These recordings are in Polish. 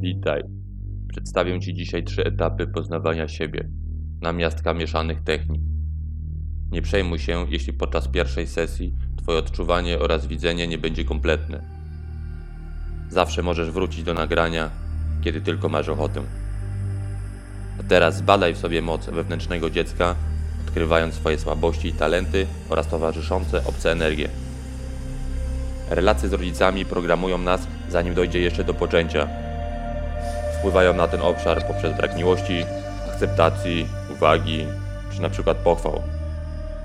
Witaj. Przedstawię Ci dzisiaj trzy etapy poznawania siebie, namiastka mieszanych technik. Nie przejmuj się, jeśli podczas pierwszej sesji Twoje odczuwanie oraz widzenie nie będzie kompletne. Zawsze możesz wrócić do nagrania, kiedy tylko masz ochotę. A teraz zbadaj w sobie moc wewnętrznego dziecka, odkrywając swoje słabości i talenty oraz towarzyszące obce energie. Relacje z rodzicami programują nas, zanim dojdzie jeszcze do poczęcia. Wpływają na ten obszar poprzez brak miłości, akceptacji, uwagi czy na przykład pochwał.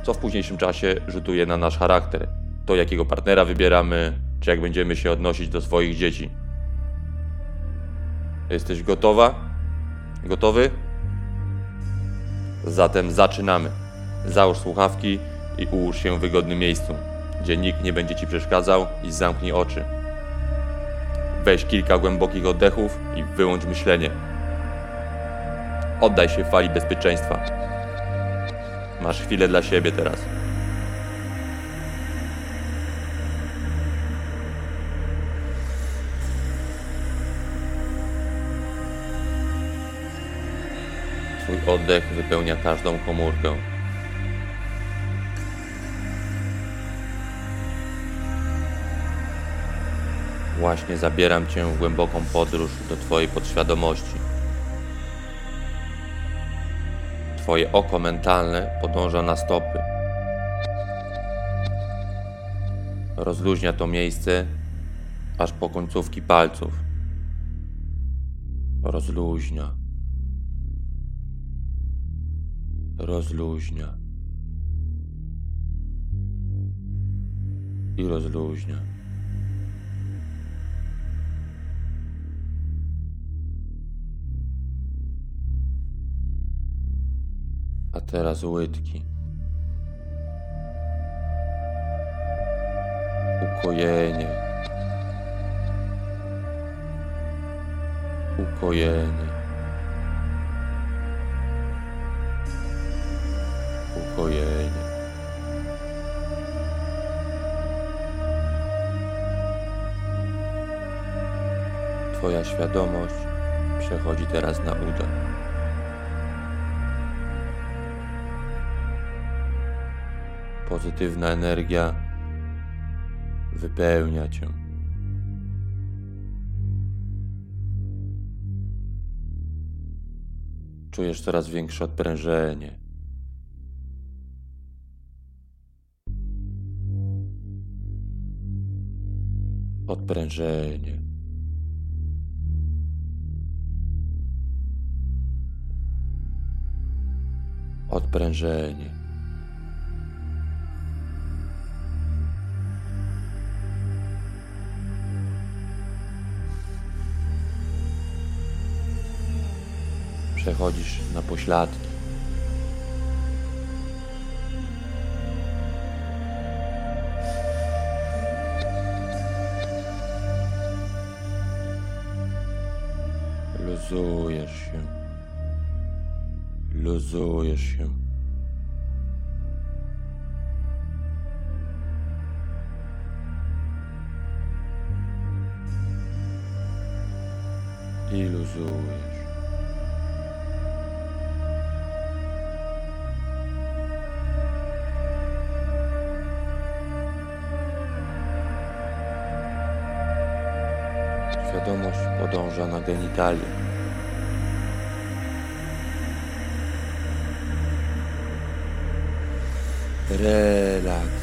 Co w późniejszym czasie rzutuje na nasz charakter, to jakiego partnera wybieramy, czy jak będziemy się odnosić do swoich dzieci. Jesteś gotowa? Gotowy? Zatem zaczynamy. Załóż słuchawki i ułóż się w wygodnym miejscu, gdzie nikt nie będzie ci przeszkadzał i zamknij oczy. Weź kilka głębokich oddechów i wyłącz myślenie. Oddaj się fali bezpieczeństwa. Masz chwilę dla siebie teraz. Twój oddech wypełnia każdą komórkę. Właśnie zabieram Cię w głęboką podróż do Twojej podświadomości. Twoje oko mentalne podąża na stopy. Rozluźnia to miejsce aż po końcówki palców. Rozluźnia. Rozluźnia. I rozluźnia. A teraz łydki. Ukojenie. Ukojenie. Ukojenie. Twoja świadomość przechodzi teraz na uda. Pozytywna energia wypełnia cię. Czujesz coraz większe odprężenie. Odprężenie. Odprężenie. Przechodzisz na pośladki. Luzujesz się. Luzujesz się. I. genitalia. Relaks.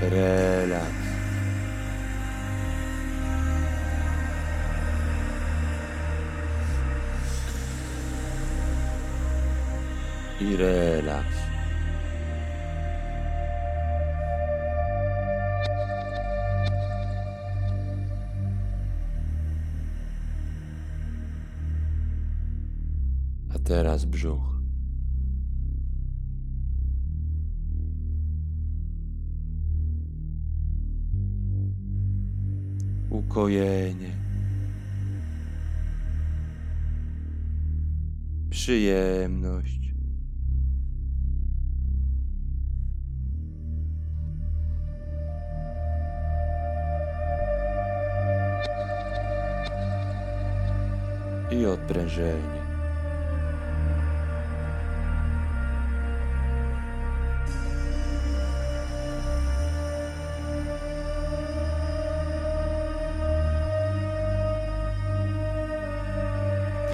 Relaks. teraz brzuch. Ukojenie. Przyjemność. i odprężenie.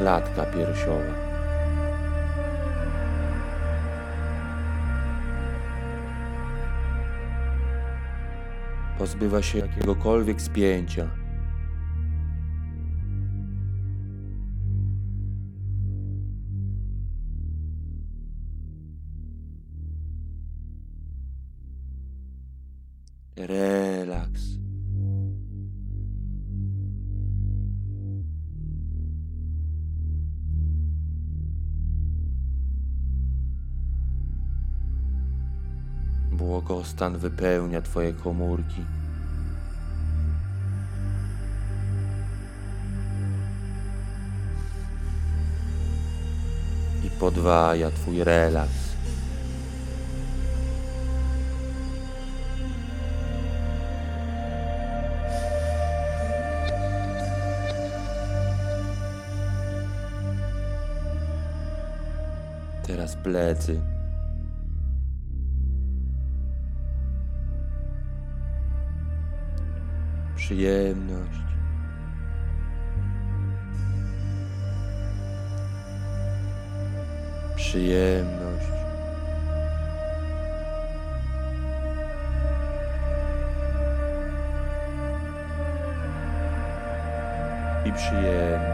Klatka piersiowa. Pozbywa się jakiegokolwiek spięcia. Relaks. Błogostan wypełnia Twoje komórki. I podwaja Twój relaks. Teraz plecy. Przyjemność. Przyjemność. I przyjemność.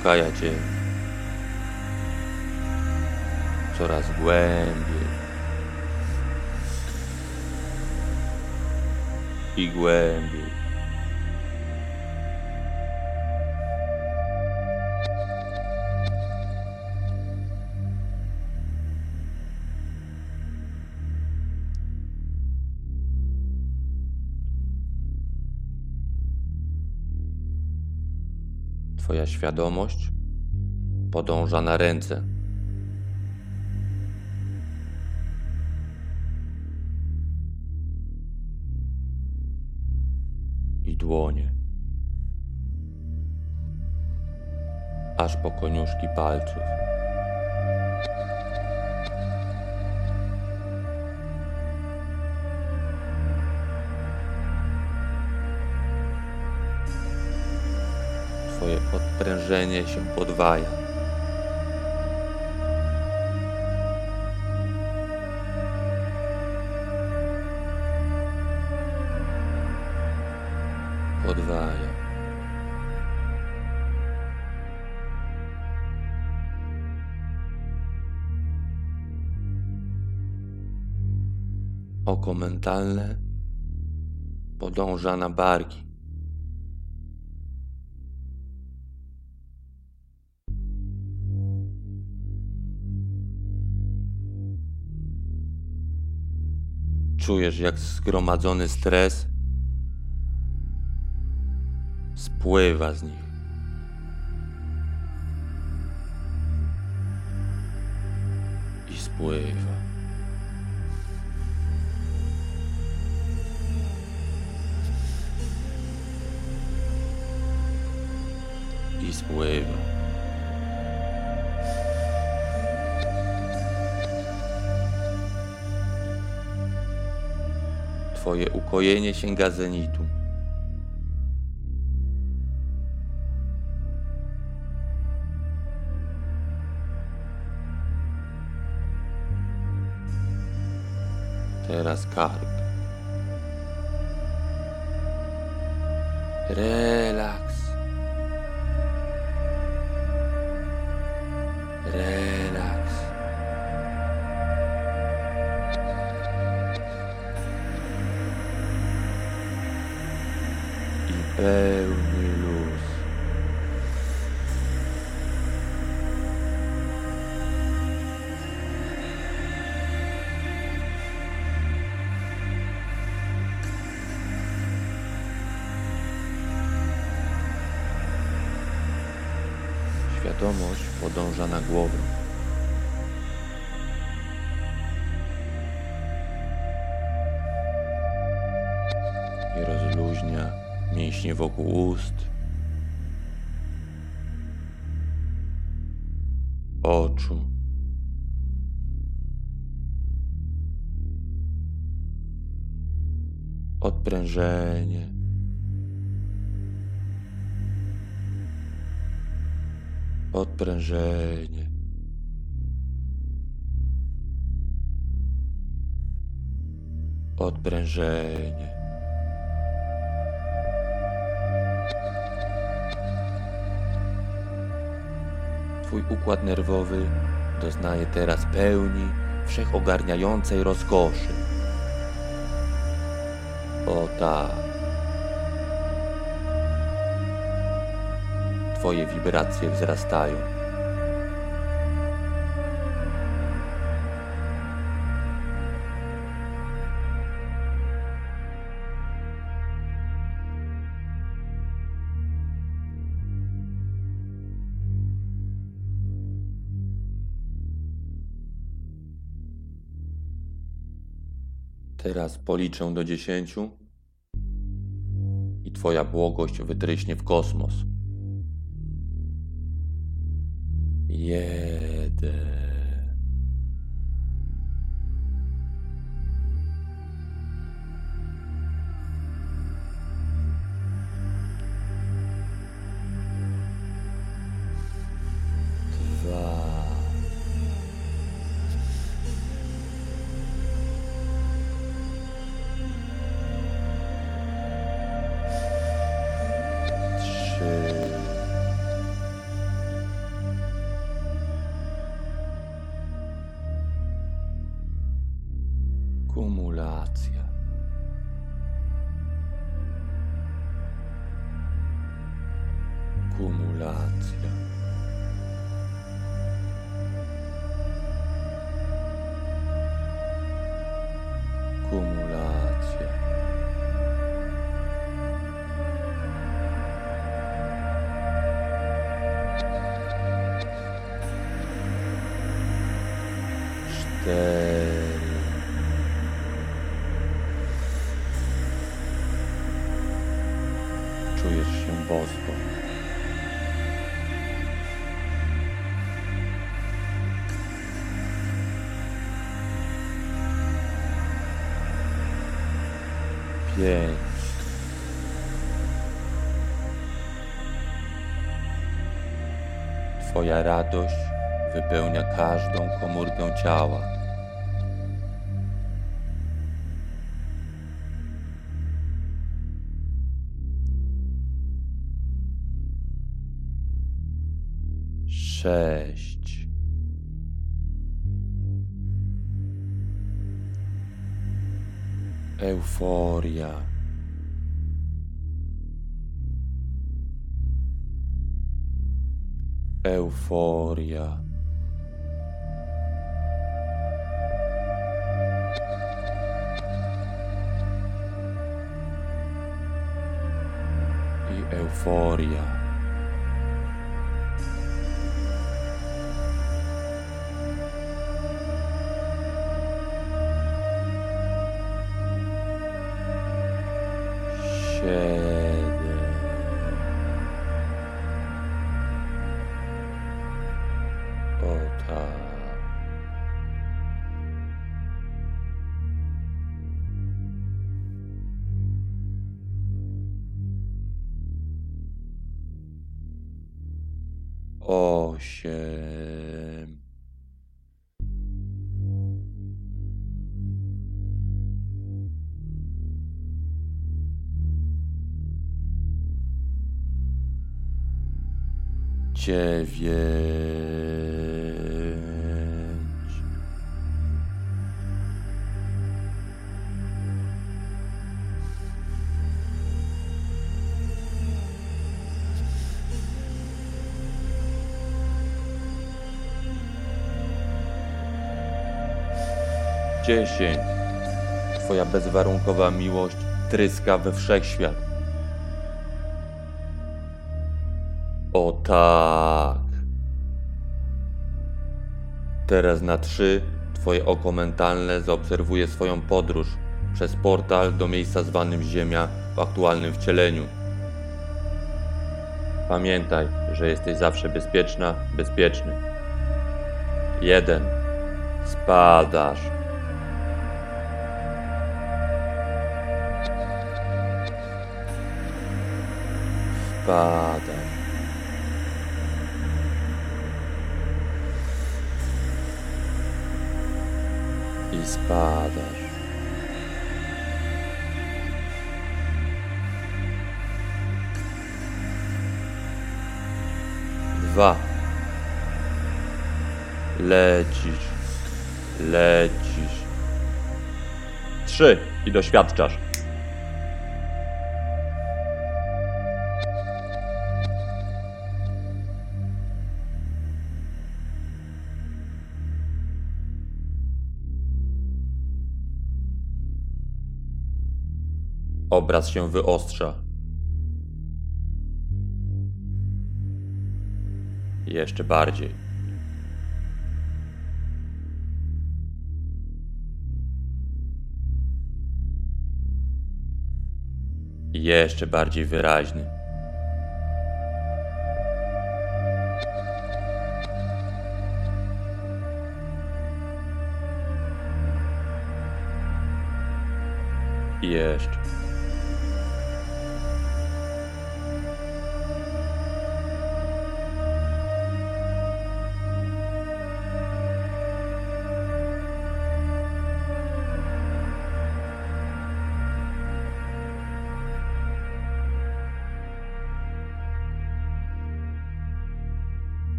Uspokaja cię coraz głębiej i głębiej. Twoja świadomość podąża na ręce. I dłonie. Aż po koniuszki palców. Twoje odprężenie się podwaja. Podwaja. Oko mentalne podąża na barki. Czujesz, jak zgromadzony stres spływa z nich. I spływa. I spływa. Twoje ukojenie sięga zenitu. Teraz kark. Relaks. Mięśnie wokół ust, oczu. Odprężenie. Odprężenie. Odprężenie. Twój układ nerwowy doznaje teraz pełni wszechogarniającej rozkoszy. O tak. Twoje wibracje wzrastają. Teraz policzę do dziesięciu i Twoja błogość wytryśnie w kosmos. Jeden. Cztery. Czujesz się bosko. Pięć. Twoja radość wypełnia każdą komórkę ciała. Sześć. Euforia. Euforia. I euforia. Dziewięć. Dziesięć. Twoja bezwarunkowa miłość tryska we wszechświat. O tak. Teraz na trzy Twoje oko mentalne zaobserwuje swoją podróż przez portal do miejsca zwanym Ziemia w aktualnym wcieleniu. Pamiętaj, że jesteś zawsze bezpieczna, bezpieczny. Jeden. Spadasz. Spadasz. Dwa. Lecisz. Lecisz. Trzy. I doświadczasz. Obraz się wyostrza. Jeszcze bardziej. Jeszcze bardziej wyraźny. Jeszcze.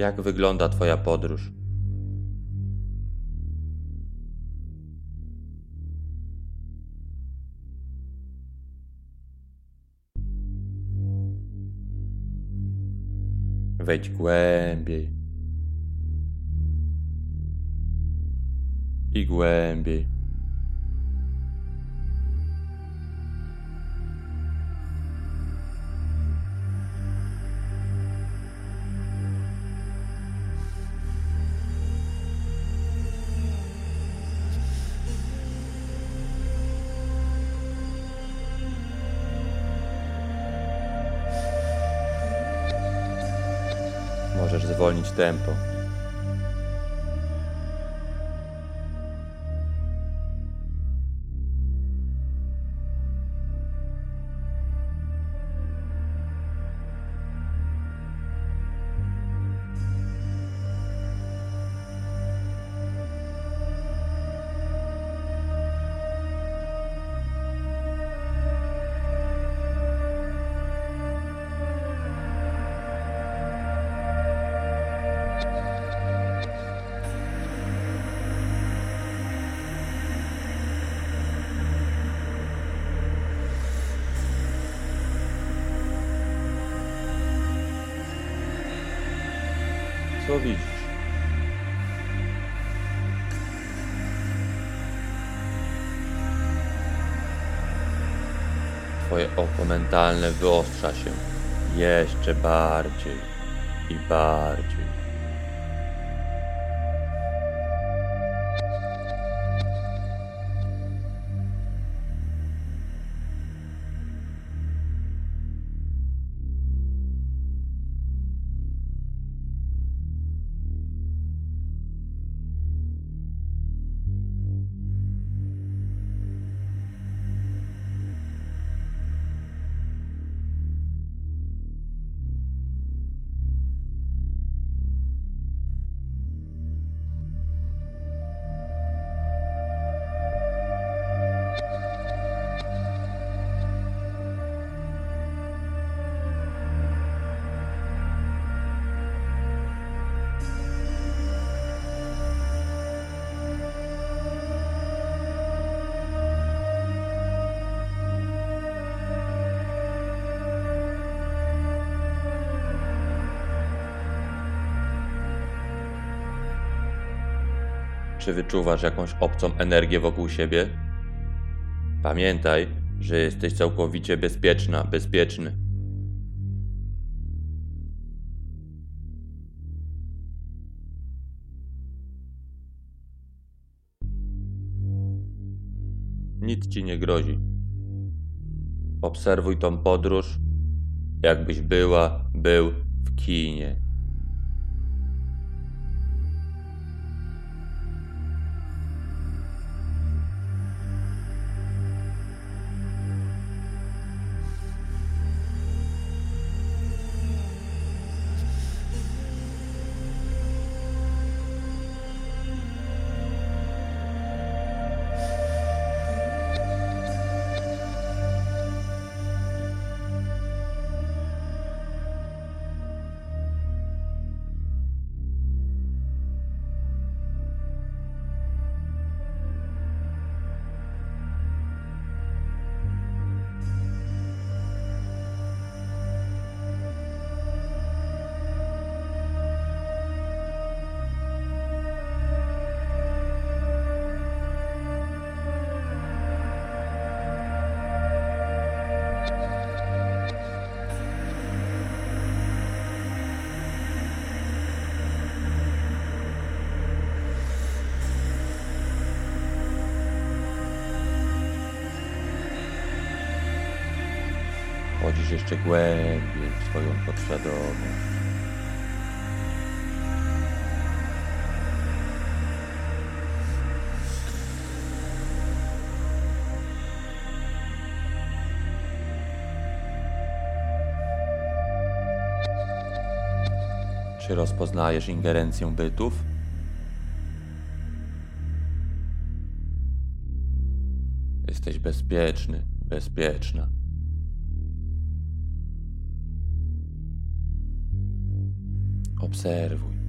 Jak wygląda Twoja podróż? Wejdź głębiej. I głębiej. Tempo. Mentalne wyostrza się jeszcze bardziej i bardziej. Czy wyczuwasz jakąś obcą energię wokół siebie? Pamiętaj, że jesteś całkowicie bezpieczna, bezpieczny. Nic ci nie grozi. Obserwuj tą podróż, jakbyś była, był w kinie. Jeszcze głębiej w swoją podświadomość. Czy rozpoznajesz ingerencję bytów? Jesteś bezpieczny, bezpieczna. Obserwuj.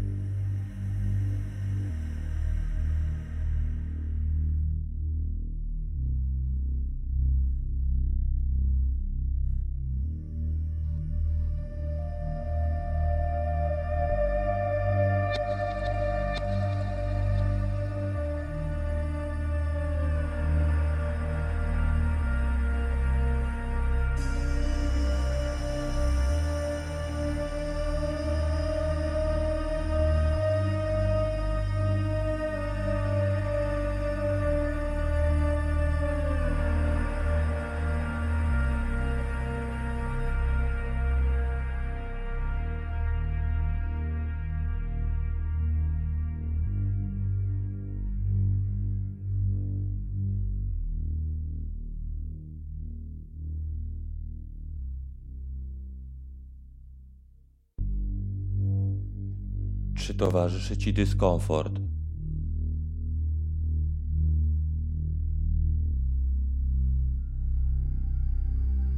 Czy towarzyszy ci dyskomfort?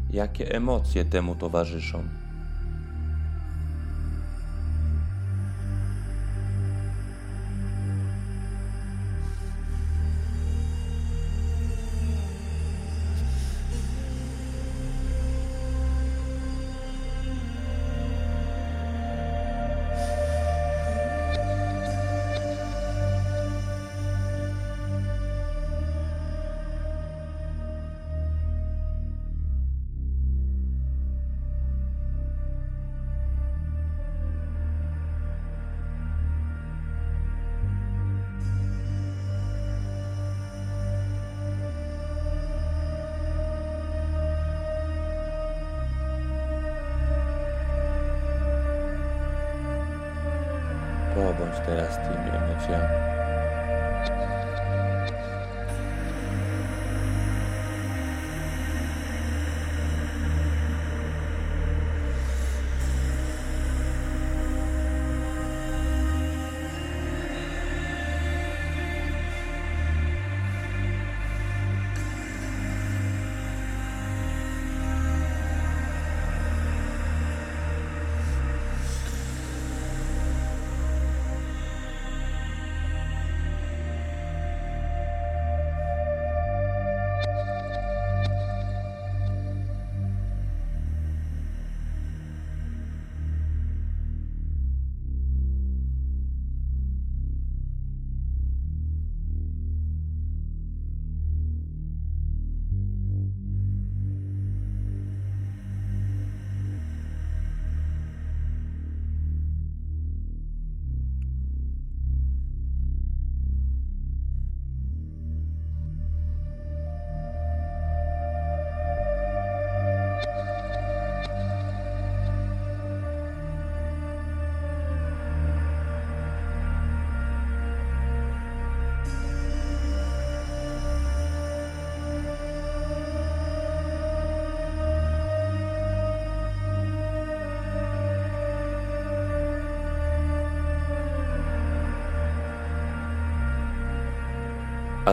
Jakie emocje temu towarzyszą? Pobądź teraz emocjami.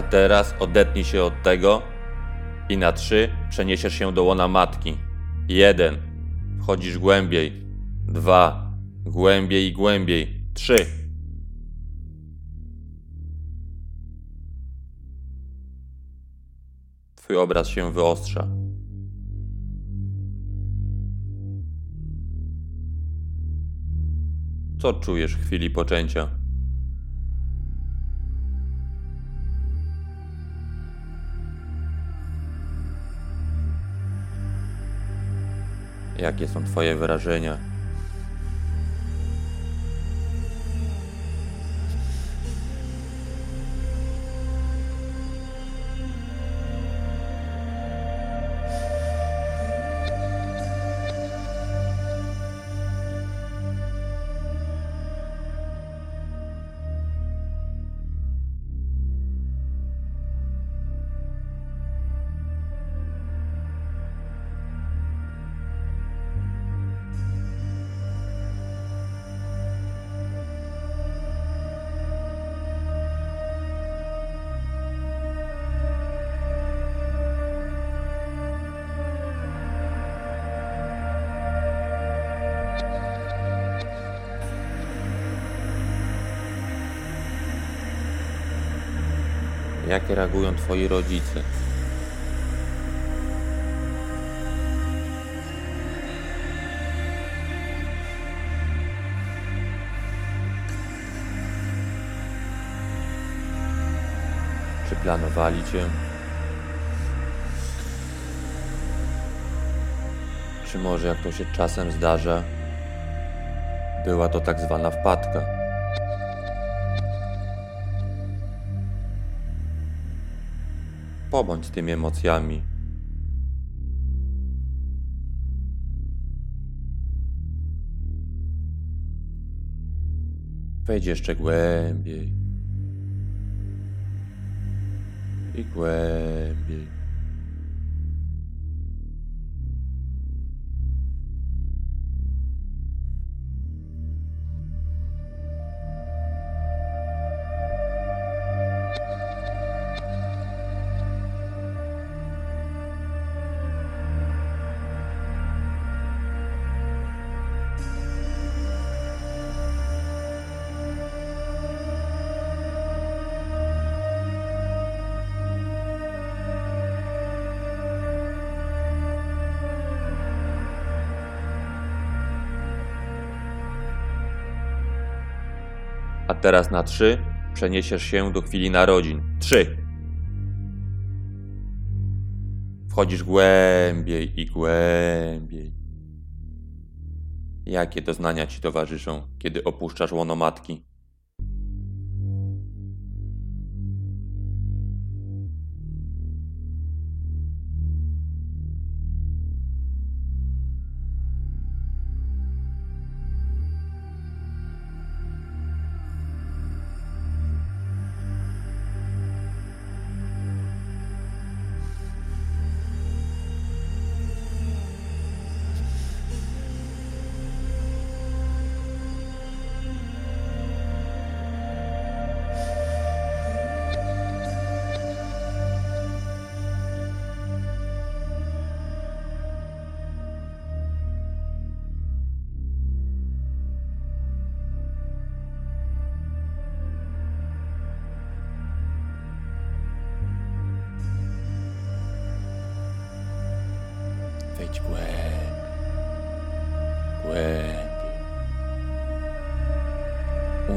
A teraz odetnij się od tego i na trzy przeniesiesz się do łona matki. Jeden. Wchodzisz głębiej. Dwa. Głębiej i głębiej. Trzy. Twój obraz się wyostrza. Co czujesz w chwili poczęcia? Jakie są Twoje wyrażenia? Jak reagują Twoi rodzice? Czy planowali Cię? Czy może, jak to się czasem zdarza, była to tak zwana wpadka? Pobądź tymi emocjami. Wejdź jeszcze głębiej. I głębiej. Teraz na trzy przeniesiesz się do chwili narodzin. Trzy. Wchodzisz głębiej i głębiej. Jakie doznania ci towarzyszą, kiedy opuszczasz łono matki?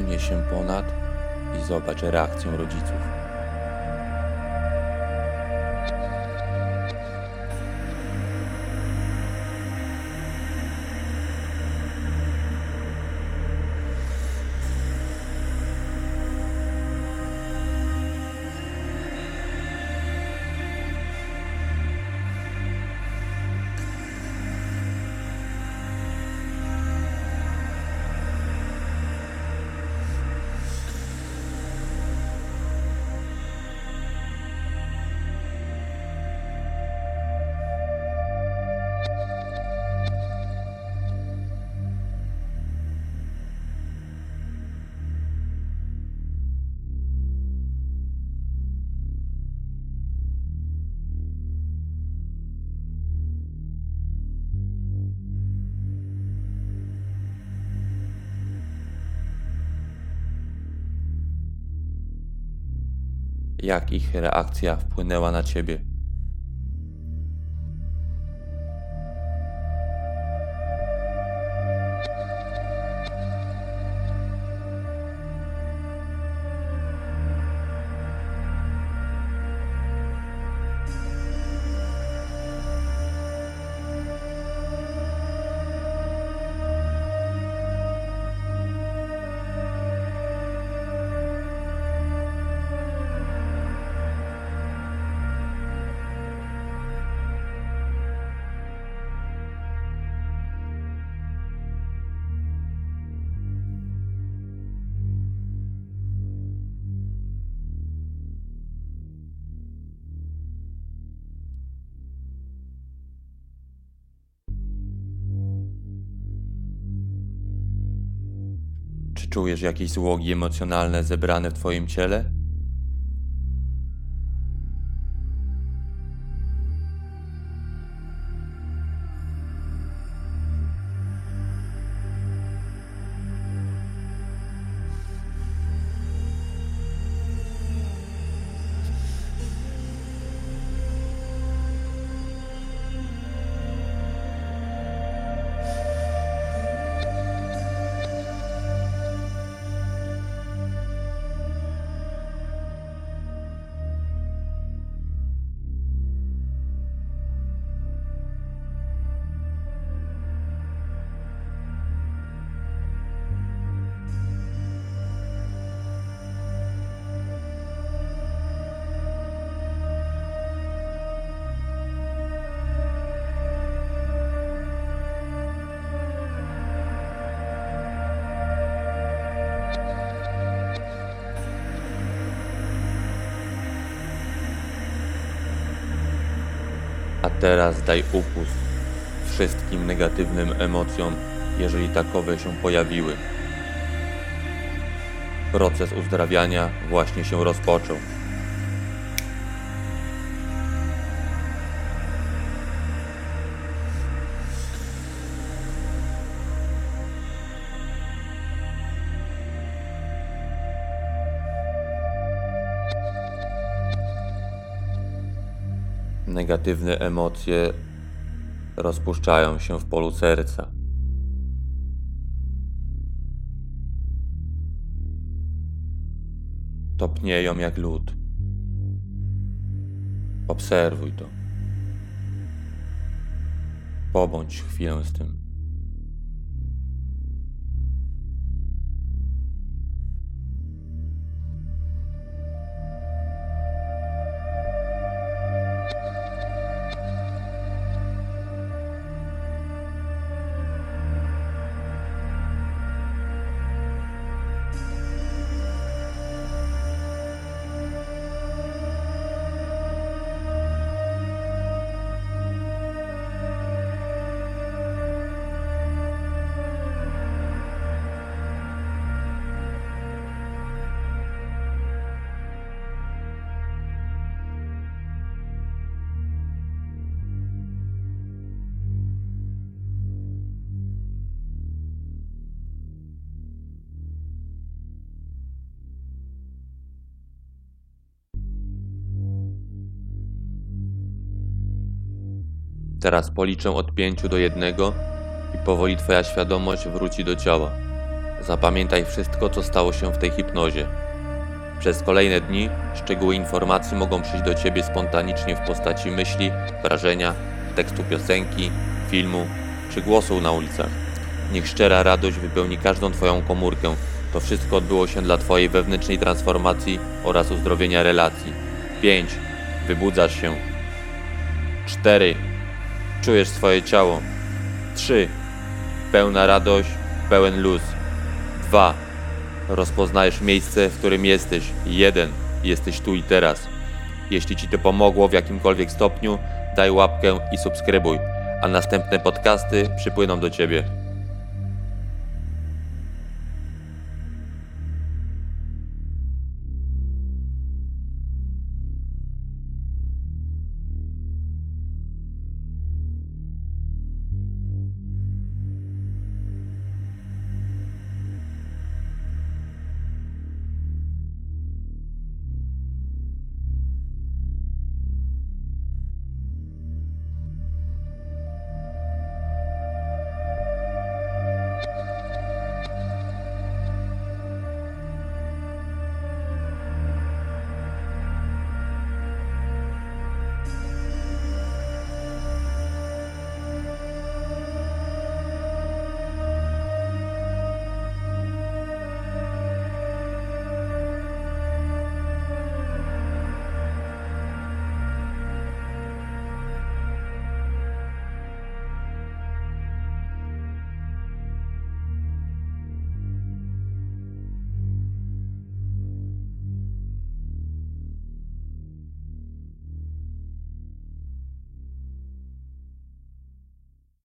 Unieś się ponad i zobacz reakcję rodziców. Jak ich reakcja wpłynęła na ciebie? Czujesz jakieś złogi emocjonalne zebrane w twoim ciele? Teraz daj upust wszystkim negatywnym emocjom, jeżeli takowe się pojawiły. Proces uzdrawiania właśnie się rozpoczął. Negatywne emocje rozpuszczają się w polu serca. Topnieją jak lód. Obserwuj to. Pobądź chwilę z tym. Teraz policzę od pięciu do jednego i powoli Twoja świadomość wróci do ciała. Zapamiętaj wszystko, co stało się w tej hipnozie. Przez kolejne dni szczegóły informacji mogą przyjść do Ciebie spontanicznie w postaci myśli, wrażenia, tekstu piosenki, filmu czy głosu na ulicach. Niech szczera radość wypełni każdą Twoją komórkę. To wszystko odbyło się dla Twojej wewnętrznej transformacji oraz uzdrowienia relacji. 5. Wybudzasz się. 4. Czujesz swoje ciało. 3. Pełna radość, pełen luz. 2. Rozpoznajesz miejsce, w którym jesteś. 1. Jesteś tu i teraz. Jeśli Ci to pomogło w jakimkolwiek stopniu, daj łapkę i subskrybuj, a następne podcasty przypłyną do Ciebie.